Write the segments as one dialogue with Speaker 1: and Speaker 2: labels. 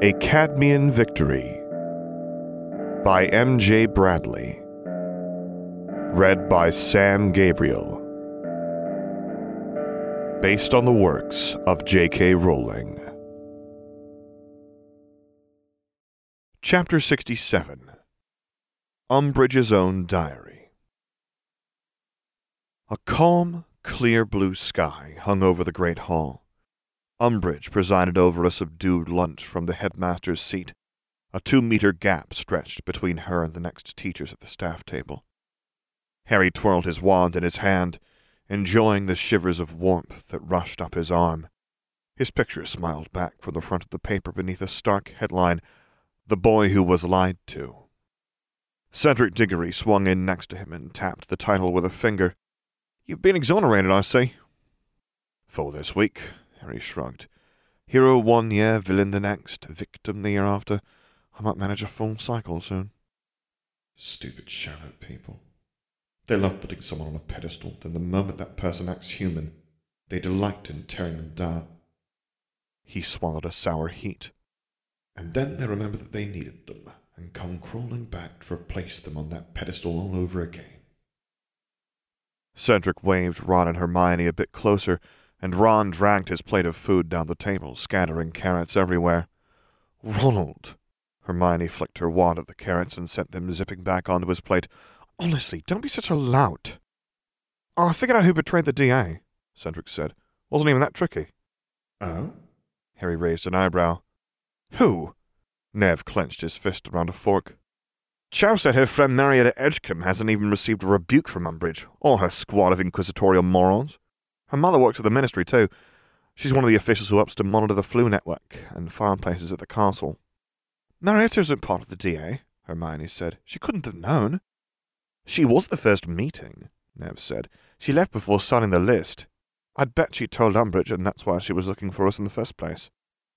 Speaker 1: A Cadmean Victory by M.J. Bradley. Read by Sam Gabriel. Based on the works of J.K. Rowling. Chapter 67 Umbridge's Own Diary. A calm, clear blue sky hung over the great hall. Umbridge presided over a subdued lunch from the headmaster's seat. A two meter gap stretched between her and the next teachers at the staff table. Harry twirled his wand in his hand, enjoying the shivers of warmth that rushed up his arm. His picture smiled back from the front of the paper beneath a stark headline The Boy Who Was Lied To. Cedric Diggory swung in next to him and tapped the title with a finger. You've been exonerated, I see. For this week, Harry shrugged. Hero one year, villain the next, victim the year after. I might manage a full cycle soon. Stupid shallow people. They love putting someone on a pedestal, then the moment that person acts human, they delight in tearing them down. He swallowed a sour heat. And then they remember that they needed them, and come crawling back to replace them on that pedestal all over again. Cedric waved Ron and Hermione a bit closer, and Ron dragged his plate of food down the table, scattering carrots everywhere. Ronald! Hermione flicked her wand at the carrots and sent them zipping back onto his plate. Honestly, don't be such a lout. Oh, I figured out who betrayed the DA, Cedric said. Wasn't even that tricky. Oh? Harry raised an eyebrow. Who? Nev clenched his fist around a fork. Cho said her friend Marietta Edgecombe hasn't even received a rebuke from Umbridge, or her squad of inquisitorial morons. Her mother works at the ministry, too. She's one of the officials who helps to monitor the Floo network and fireplaces at the castle. Marietta isn't part of the DA, Hermione said. She couldn't have known. She was at the first meeting, Nev said. She left before signing the list. I'd bet she told Umbridge, and that's why she was looking for us in the first place.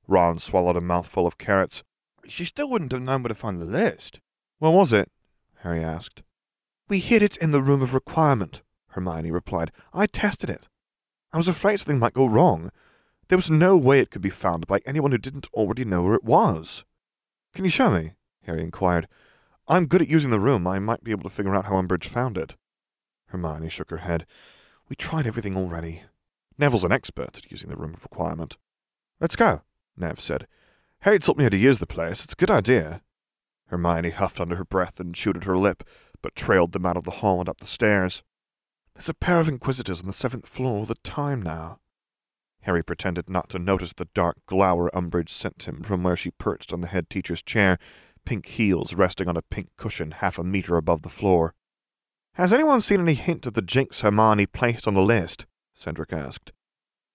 Speaker 1: Ron swallowed a mouthful of carrots. She still wouldn't have known where to find the list. Where was it? Harry asked. We hid it in the room of requirement, Hermione replied. I tested it. I was afraid something might go wrong. There was no way it could be found by anyone who didn't already know where it was. Can you show me? Harry inquired. I'm good at using the room. I might be able to figure out how Umbridge found it. Hermione shook her head. We tried everything already. Neville's an expert at using the room of requirement. Let's go, Nev said. Harry taught me how to use the place. It's a good idea. Hermione huffed under her breath and chewed at her lip, but trailed them out of the hall and up the stairs. There's a pair of inquisitors on the seventh floor all the time now. Harry pretended not to notice the dark glower Umbridge sent him from where she perched on the head teacher's chair, pink heels resting on a pink cushion half a meter above the floor. Has anyone seen any hint of the jinx Hermione placed on the list? Cedric asked.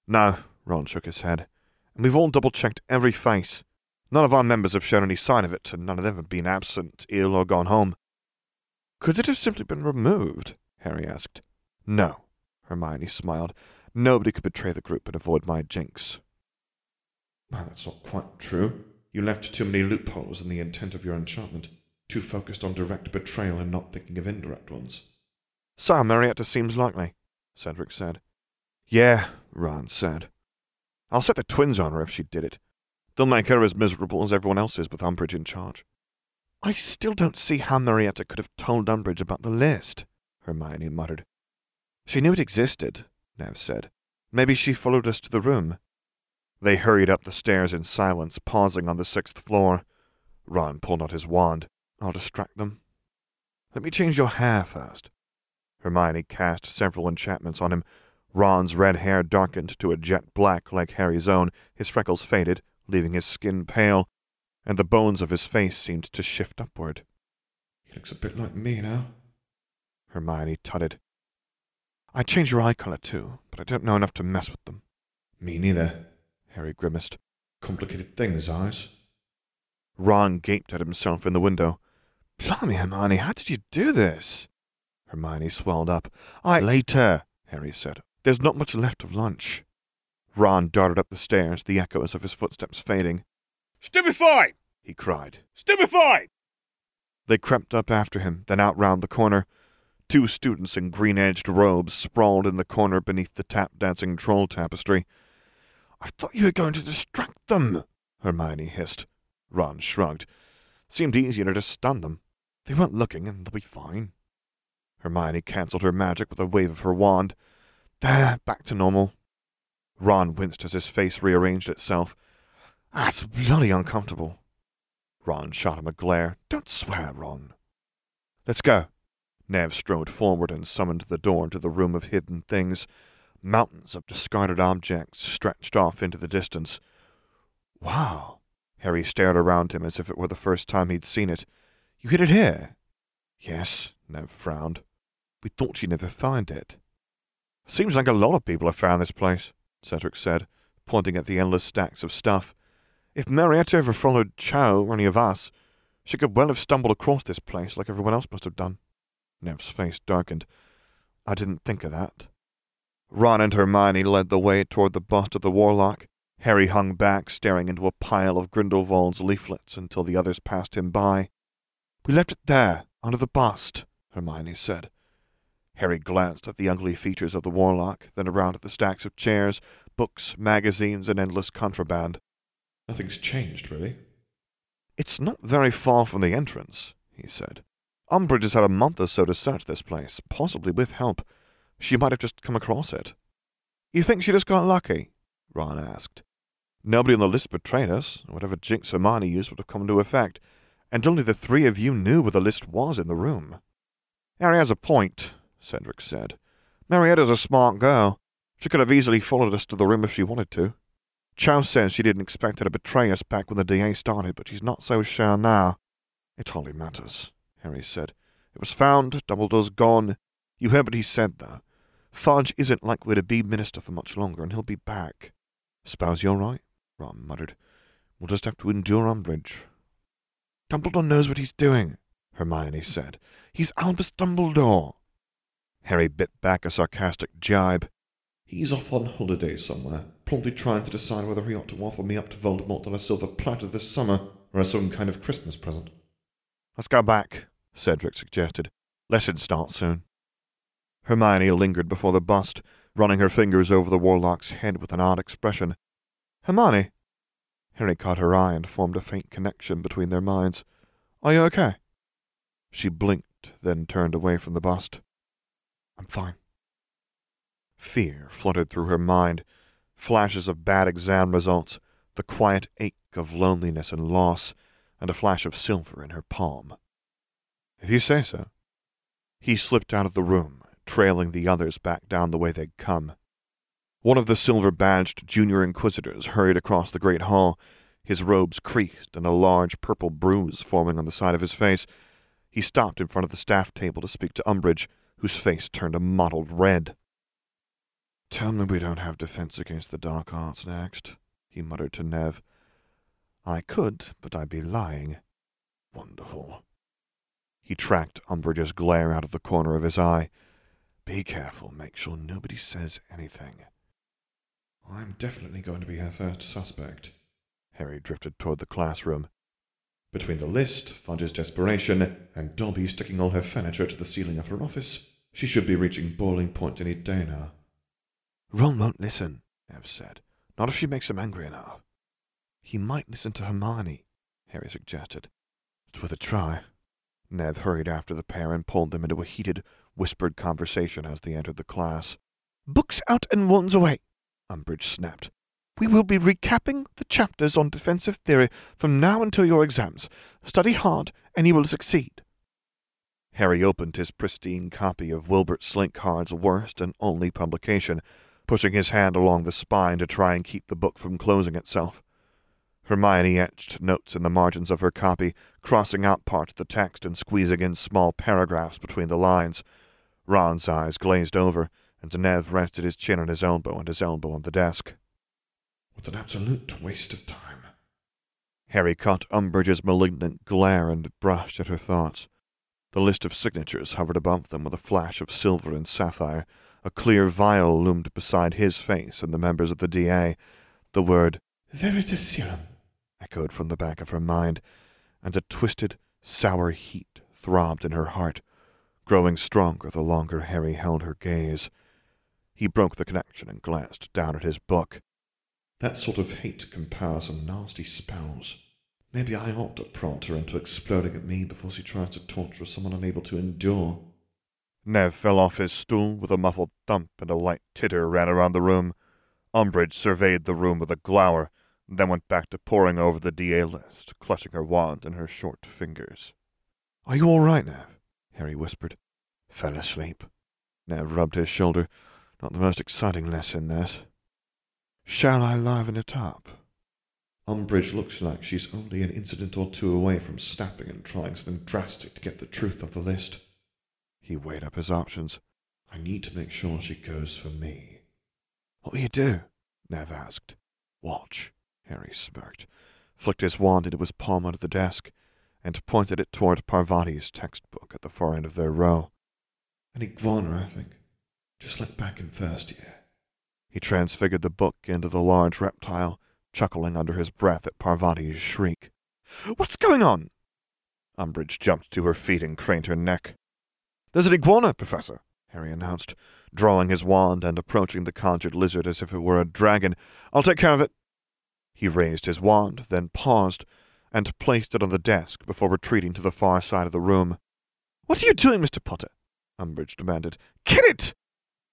Speaker 1: No, Ron shook his head. And we've all double-checked every face. None of our members have shown any sign of it, and none of them have been absent, ill, or gone home. Could it have simply been removed? Harry asked. No, Hermione smiled. Nobody could betray the group and avoid my jinx. Well, that's not quite true. You left too many loopholes in the intent of your enchantment, too focused on direct betrayal and not thinking of indirect ones. So Marietta seems likely, Cedric said. Yeah, Ron said. I'll set the twins on her if she did it. They'll make her as miserable as everyone else is with Umbridge in charge. I still don't see how Marietta could have told Umbridge about the list, Hermione muttered. She knew it existed, Nev said. Maybe she followed us to the room. They hurried up the stairs in silence, pausing on the sixth floor. Ron pulled out his wand. I'll distract them. Let me change your hair first. Hermione cast several enchantments on him. Ron's red hair darkened to a jet black like Harry's own, his freckles faded, leaving his skin pale, and the bones of his face seemed to shift upward. He looks a bit like me now. Hermione tutted. I changed your eye color too, but I don't know enough to mess with them. Me neither, Harry grimaced. Complicated things, eyes. Ron gaped at himself in the window. Blimey, Hermione, how did you do this? Hermione swelled up. I later, Harry said. There's not much left of lunch. Ron darted up the stairs, the echoes of his footsteps fading. Stupefy! he cried. Stupefy! They crept up after him, then out round the corner. Two students in green-edged robes sprawled in the corner beneath the tap-dancing troll tapestry. I thought you were going to distract them, Hermione hissed. Ron shrugged. Seemed easier to stun them. They weren't looking, and they'll be fine. Hermione cancelled her magic with a wave of her wand. There, back to normal. Ron winced as his face rearranged itself. That's bloody uncomfortable. Ron shot him a glare. Don't swear, Ron. Let's go. Nev strode forward and summoned the door into the room of hidden things. Mountains of discarded objects stretched off into the distance. Wow. Harry stared around him as if it were the first time he'd seen it. You hid it here? Yes, Nev frowned. We thought you'd never find it. Seems like a lot of people have found this place, Cedric said, pointing at the endless stacks of stuff. If Marietta ever followed Cho or any of us, she could well have stumbled across this place like everyone else must have done. Nev's face darkened. I didn't think of that. Ron and Hermione led the way toward the bust of the warlock. Harry hung back, staring into a pile of Grindelwald's leaflets until the others passed him by. We left it there, under the bust, Hermione said. Harry glanced at the ugly features of the warlock, then around at the stacks of chairs, books, magazines, and endless contraband. Nothing's changed, really. It's not very far from the entrance, he said. Umbridge has had a month or so to search this place, possibly with help. She might have just come across it. You think she just got lucky? Ron asked. Nobody on the list betrayed us. Whatever jinx Hermione used would have come into effect, and only the three of you knew where the list was in the room. Harry has a point, Cedric said. Marietta's a smart girl. She could have easily followed us to the room if she wanted to. Cho says she didn't expect her to betray us back when the DA started, but she's not so sure now. It hardly matters, Harry said. It was found, Dumbledore's gone. You heard what he said, though. Fudge isn't likely to be minister for much longer, and he'll be back. Suppose you're right, Ron muttered. We'll just have to endure Umbridge. Dumbledore knows what he's doing, Hermione said. He's Albus Dumbledore. Harry bit back a sarcastic jibe. He's off on holiday somewhere, probably trying to decide whether he ought to offer me up to Voldemort on a silver platter this summer, or as some kind of Christmas present. Let's go back, Cedric suggested. Lessons start soon. Hermione lingered before the bust, running her fingers over the warlock's head with an odd expression. Hermione! Harry caught her eye and formed a faint connection between their minds. Are you okay? She blinked, then turned away from the bust. I'm fine. Fear fluttered through her mind, flashes of bad exam results, the quiet ache of loneliness and loss, and a flash of silver in her palm. If you say so. He slipped out of the room, trailing the others back down the way they'd come. One of the silver-badged junior inquisitors hurried across the great hall, his robes creased and a large purple bruise forming on the side of his face. He stopped in front of the staff table to speak to Umbridge, whose face turned a mottled red. Tell me we don't have defense against the dark arts next, he muttered to Nev. I could, but I'd be lying. Wonderful. He tracked Umbridge's glare out of the corner of his eye. Be careful, make sure nobody says anything. I'm definitely going to be her first suspect. Harry drifted toward the classroom. Between the list, Fudge's desperation, and Dobby sticking all her furniture to the ceiling of her office, she should be reaching boiling point any day now. Ron won't listen, Nev said. Not if she makes him angry enough. He might listen to Hermione, Harry suggested. It's worth a try. Nev hurried after the pair and pulled them into a heated, whispered conversation as they entered the class. Books out and wands away, Umbridge snapped. We will be recapping the chapters on defensive theory from now until your exams. Study hard, and you will succeed. Harry opened his pristine copy of Wilbert Slinkhard's worst and only publication, pushing his hand along the spine to try and keep the book from closing itself. Hermione etched notes in the margins of her copy, crossing out parts of the text and squeezing in small paragraphs between the lines. Ron's eyes glazed over, and Nev rested his chin on his elbow and his elbow on the desk. What an absolute waste of time. Harry caught Umbridge's malignant glare and brushed at her thoughts. The list of signatures hovered above them with a flash of silver and sapphire. A clear vial loomed beside his face and the members of the DA. The word Veritaserum echoed from the back of her mind, and a twisted, sour heat throbbed in her heart, growing stronger the longer Harry held her gaze. He broke the connection and glanced down at his book. That sort of hate can power some nasty spells.
Speaker 2: Maybe I ought to prompt her into exploding at me before she tries to torture someone unable to endure.
Speaker 1: Nev fell off his stool with a muffled thump and a light titter ran around the room. Umbridge surveyed the room with a glower, then went back to poring over the DA list, clutching her wand in her short fingers.
Speaker 2: Are you all right, Nev? Harry whispered.
Speaker 1: Fell asleep.
Speaker 2: Nev rubbed his shoulder. Not the most exciting lesson, that. Shall I liven it up? Umbridge looks like she's only an incident or two away from snapping and trying something drastic to get the truth of the list.
Speaker 1: He weighed up his options.
Speaker 2: I need to make sure she goes for me.
Speaker 1: What will you do? Nev asked.
Speaker 2: Watch,
Speaker 1: Harry smirked, flicked his wand into his palm under the desk, and pointed it toward Parvati's textbook at the far end of their row.
Speaker 2: An iguana, I think. Just like back in first year.
Speaker 1: He transfigured the book into the large reptile, chuckling under his breath at Parvati's shriek. What's going on? Umbridge jumped to her feet and craned her neck. There's an iguana, Professor, Harry announced, drawing his wand and approaching the conjured lizard as if it were a dragon. I'll take care of it. He raised his wand, then paused, and placed it on the desk before retreating to the far side of the room. What are you doing, Mr. Potter? Umbridge demanded. Kill it!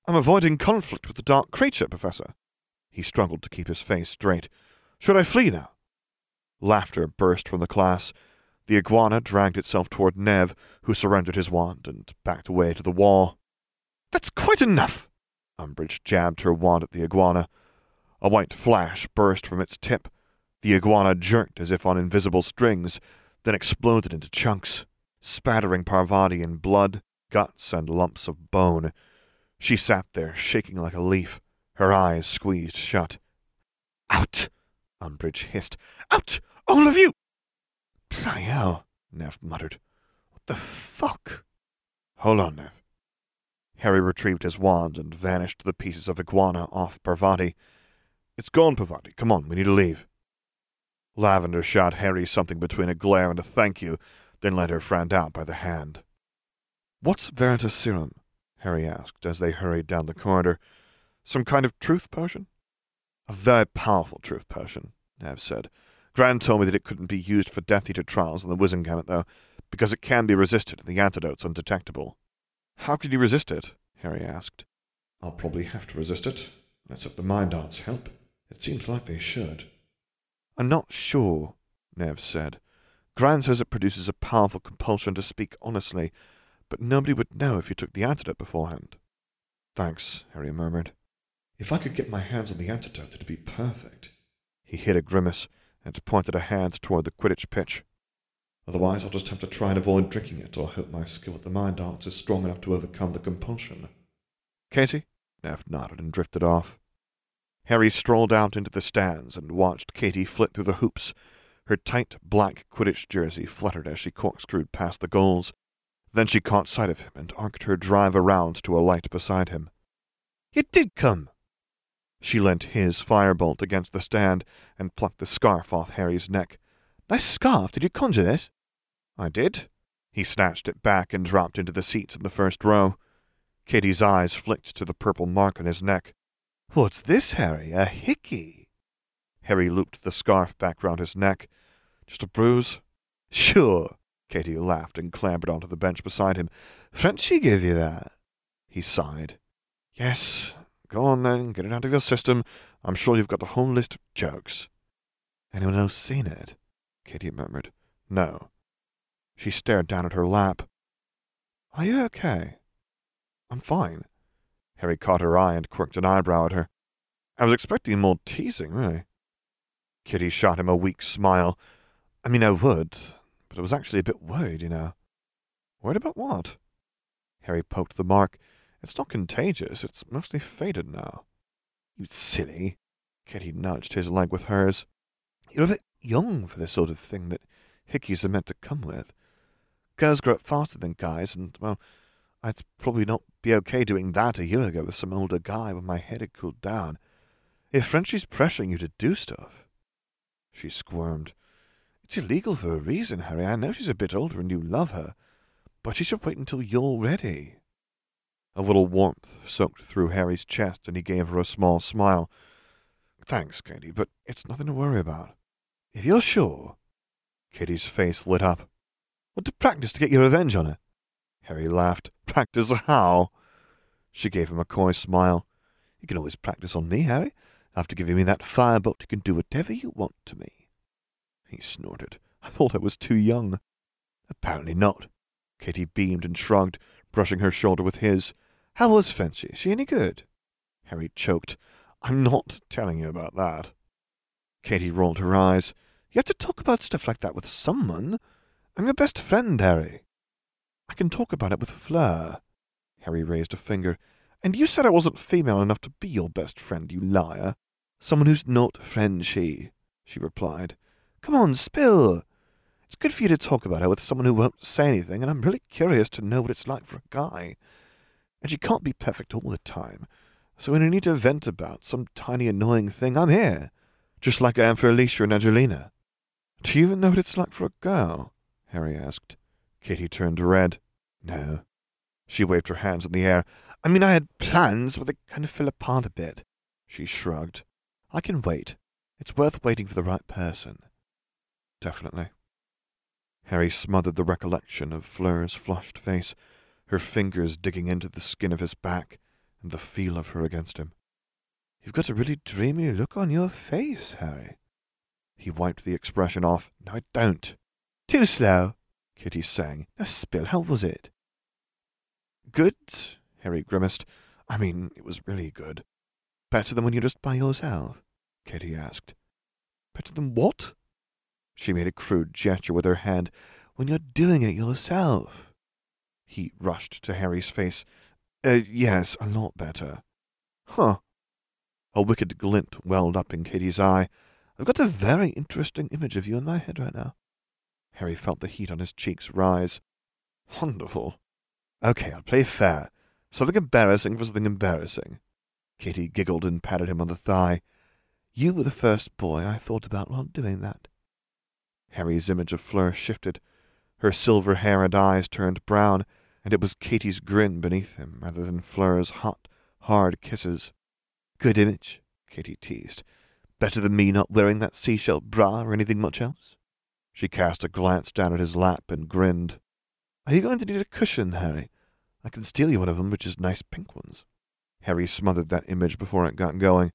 Speaker 1: I'm avoiding conflict with the dark creature, Professor. He struggled to keep his face straight. Should I flee now? Laughter burst from the class. The iguana dragged itself toward Nev, who surrendered his wand and backed away to the wall. That's quite enough! Umbridge jabbed her wand at the iguana. A white flash burst from its tip. The iguana jerked as if on invisible strings, then exploded into chunks, spattering Parvati in blood, guts, and lumps of bone. She sat there, shaking like a leaf, her eyes squeezed shut. Out! Umbridge hissed. Out! All of you! Bloody hell, Nev muttered. What the fuck? Hold on, Nev. Harry retrieved his wand and vanished the pieces of iguana off Parvati. It's gone, Parvati. Come on, we need to leave. Lavender shot Harry something between a glare and a thank you, then led her friend out by the hand. What's Veritaserum? Harry asked as they hurried down the corridor. Some kind of truth potion? A very powerful truth potion, Nev said. Gran told me that it couldn't be used for Death Eater trials on the Wizengamot, though, because it can be resisted and the antidote's undetectable. How can you resist it? Harry asked.
Speaker 2: I'll probably have to resist it. Let's hope the mind arts help. It seems like they should.
Speaker 1: I'm not sure, Nev said. Gran says it produces a powerful compulsion to speak honestly, but nobody would know if you took the antidote beforehand. Thanks, Harry murmured.
Speaker 2: If I could get my hands on the antidote, it'd be perfect.
Speaker 1: He hid a grimace and pointed a hand toward the Quidditch pitch.
Speaker 2: Otherwise, I'll just have to try and avoid drinking it or hope my skill at the mind arts is strong enough to overcome the compulsion.
Speaker 1: Katie? Nev nodded and drifted off. Harry strolled out into the stands and watched Katie flit through the hoops. Her tight black Quidditch jersey fluttered as she corkscrewed past the goals. Then she caught sight of him and arced her drive around to alight beside him. You did come! She leant his firebolt against the stand and plucked the scarf off Harry's neck. Nice scarf. Did you conjure it? I did. He snatched it back and dropped into the seats in the first row. Katie's eyes flicked to the purple mark on his neck. What's this, Harry? A hickey? Harry looped the scarf back round his neck. Just a bruise? Sure. Katie laughed and clambered onto the bench beside him. Frenchie gave you that? He sighed. Yes. Go on then, get it out of your system. I'm sure you've got a whole list of jokes. Anyone else seen it? Katie murmured. No. She stared down at her lap. Are you okay? I'm fine. Harry caught her eye and quirked an eyebrow at her. I was expecting more teasing, really. Kitty shot him a weak smile. I mean, I would, but I was actually a bit worried, you know. Worried about what? Harry poked the mark. It's not contagious. It's mostly faded now. You silly. Kitty nudged his leg with hers. You're a bit young for this sort of thing that hickeys are meant to come with. Girls grow up faster than guys, and, well, I'd probably not be okay doing that a year ago with some older guy when my head had cooled down. If Frenchie's pressuring you to do stuff. She squirmed. It's illegal for a reason, Harry. I know she's a bit older and you love her, but she should wait until you're ready. A little warmth soaked through Harry's chest, and he gave her a small smile. Thanks, Katie, but it's nothing to worry about. If you're sure. Kitty's face lit up. What to practice to get your revenge on her? Harry laughed. Practice how? She gave him a coy smile. You can always practice on me, Harry. After giving me that firebolt, you can do whatever you want to me. He snorted. I thought I was too young. Apparently not. Kitty beamed and shrugged, brushing her shoulder with his. How was Fancy? Is she any good? Harry choked. I'm not telling you about that. Katie rolled her eyes. You have to talk about stuff like that with someone. I'm your best friend, Harry. I can talk about it with Fleur. Harry raised a finger. And you said I wasn't female enough to be your best friend, you liar. Someone who's not Frenchy, she replied. Come on, spill. It's good for you to talk about her with someone who won't say anything, and I'm really curious to know what it's like for a guy. And she can't be perfect all the time. So when you need to vent about some tiny annoying thing, I'm here. Just like I am for Alicia and Angelina. Do you even know what it's like for a girl? Harry asked. Katie turned red. No. She waved her hands in the air. I mean, I had plans, but they kind of fell apart a bit. She shrugged. I can wait. It's worth waiting for the right person. Definitely. Harry smothered the recollection of Fleur's flushed face, her fingers digging into the skin of his back, and the feel of her against him. You've got a really dreamy look on your face, Harry. He wiped the expression off. No, I don't. Too slow, Kitty sang. Now spill, how was it? Good, Harry grimaced. I mean, it was really good. Better than when you're just by yourself? Kitty asked. Better than what? She made a crude gesture with her hand. When you're doing it yourself. He rushed to Harry's face. Uh, yes, a lot better. Huh. A wicked glint welled up in Katie's eye. I've got a very interesting image of you in my head right now. Harry felt the heat on his cheeks rise. Wonderful. Okay, I'll play fair. Something embarrassing for something embarrassing. Katie giggled and patted him on the thigh. You were the first boy I thought about while doing that. Harry's image of Fleur shifted. Her silver hair and eyes turned brown, and it was Katie's grin beneath him rather than Fleur's hot, hard kisses. Good image, Katie teased. Better than me not wearing that seashell bra or anything much else? She cast a glance down at his lap and grinned. Are you going to need a cushion, Harry? I can steal you one of them, which is nice pink ones. Harry smothered that image before it got going.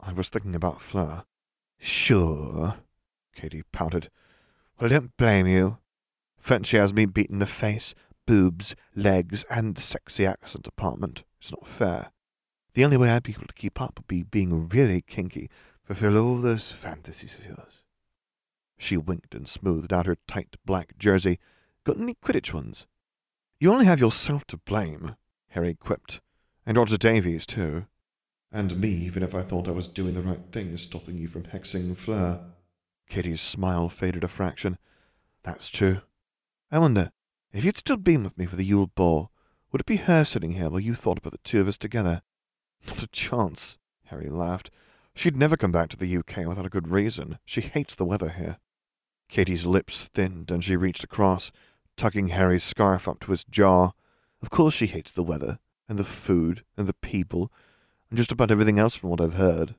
Speaker 1: I was thinking about Fleur. Sure, Katie pouted. Well, don't blame you. Frenchy has me beaten the face, boobs, legs, and sexy accent apartment. It's not fair. The only way I'd be able to keep up would be being really kinky, fulfill all those fantasies of yours. She winked and smoothed out her tight black jersey. Got any Quidditch ones? You only have yourself to blame, Harry quipped. And Roger Davies, too.
Speaker 2: And me, even if I thought I was doing the right thing, stopping you from hexing Fleur.
Speaker 1: Kitty's smile faded a fraction. That's true. I wonder, if you'd still been with me for the Yule Ball, would it be her sitting here while you thought about the two of us together? Not a chance, Harry laughed. She'd never come back to the UK without a good reason. She hates the weather here. Katie's lips thinned and she reached across, tugging Harry's scarf up to his jaw. Of course she hates the weather, and the food, and the people, and just about everything else from what I've heard.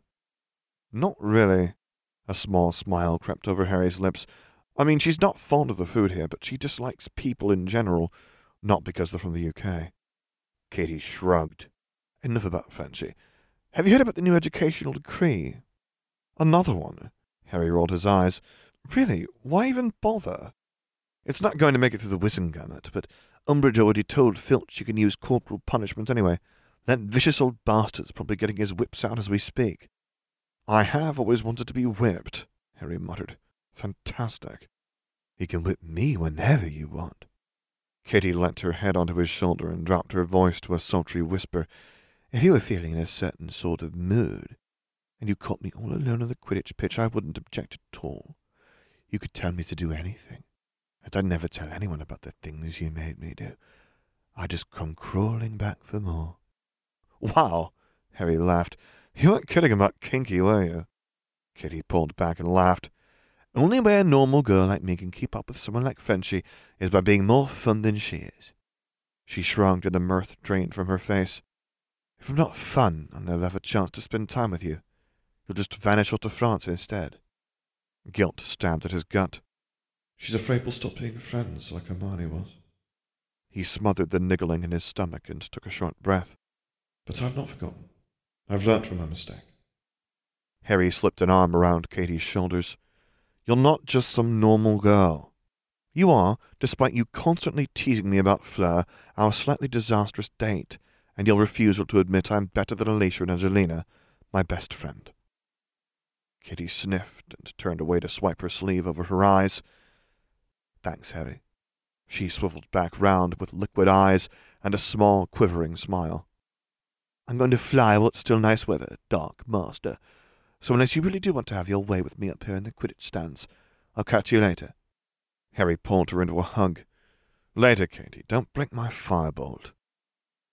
Speaker 1: Not really. A small smile crept over Harry's lips. I mean, she's not fond of the food here, but she dislikes people in general, not because they're from the UK. Katie shrugged. Enough about Frenchy. Have you heard about the new educational decree? Another one. Harry rolled his eyes. Really, why even bother? It's not going to make it through the Wizengamot, but Umbridge already told Filch you can use corporal punishment anyway. That vicious old bastard's probably getting his whips out as we speak. I have always wanted to be whipped, Harry muttered. Fantastic. He can whip me whenever you want. Katie leant her head onto his shoulder and dropped her voice to a sultry whisper. If you were feeling in a certain sort of mood, and you caught me all alone on the Quidditch pitch, I wouldn't object at all. You could tell me to do anything, and I'd never tell anyone about the things you made me do. I'd just come crawling back for more. Wow, Harry laughed. You weren't kidding about kinky, were you? Kitty pulled back and laughed. Only way a normal girl like me can keep up with someone like Frenchy is by being more fun than she is. She shrugged and the mirth drained from her face. If I'm not fun, I'll never have a chance to spend time with you. You'll just vanish off to France instead. Guilt stabbed at his gut.
Speaker 2: She's afraid we'll stop being friends like Hermione was.
Speaker 1: He smothered the niggling in his stomach and took a short breath.
Speaker 2: But I've not forgotten. I've learnt from my mistake.
Speaker 1: Harry slipped an arm around Katie's shoulders. You're not just some normal girl. You are, despite you constantly teasing me about Fleur, our slightly disastrous date, and your refusal to admit I'm better than Alicia and Angelina, my best friend. Katie sniffed and turned away to swipe her sleeve over her eyes. Thanks, Harry. She swiveled back round with liquid eyes and a small, quivering smile. I'm going to fly while it's still nice weather, Dark Master. So unless you really do want to have your way with me up here in the Quidditch stands, I'll catch you later. Harry pulled her into a hug. Later, Katie. Don't break my firebolt.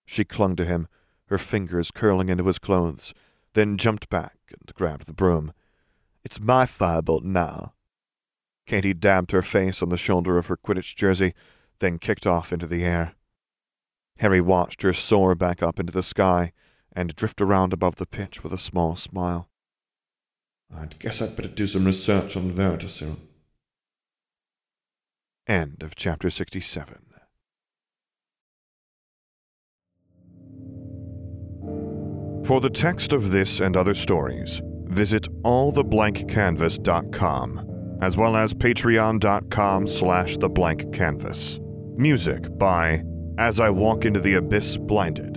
Speaker 1: She clung to him, her fingers curling into his clothes, then jumped back and grabbed the broom. It's my firebolt now. Katie dabbed her face on the shoulder of her Quidditch jersey, then kicked off into the air. Harry watched her soar back up into the sky and drift around above the pitch with a small smile.
Speaker 2: I guess I'd better do some research on Veritaserum.
Speaker 1: End of chapter 67. For the text of this and other stories, visit alltheblankcanvas.com, as well as patreon.com slash theblankcanvas. Music by As I Walk Into the Abyss Blinded.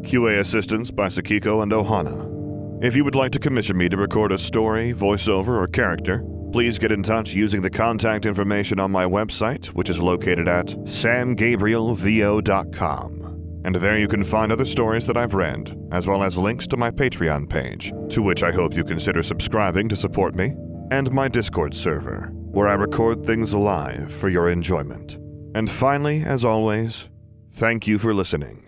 Speaker 1: QA assistance by Sakiko and Ohana. If you would like to commission me to record a story, voiceover, or character, please get in touch using the contact information on my website, which is located at samgabrielvo.com. And there you can find other stories that I've read, as well as links to my Patreon page, to which I hope you consider subscribing to support me, and my Discord server, where I record things live for your enjoyment. And finally, as always, thank you for listening.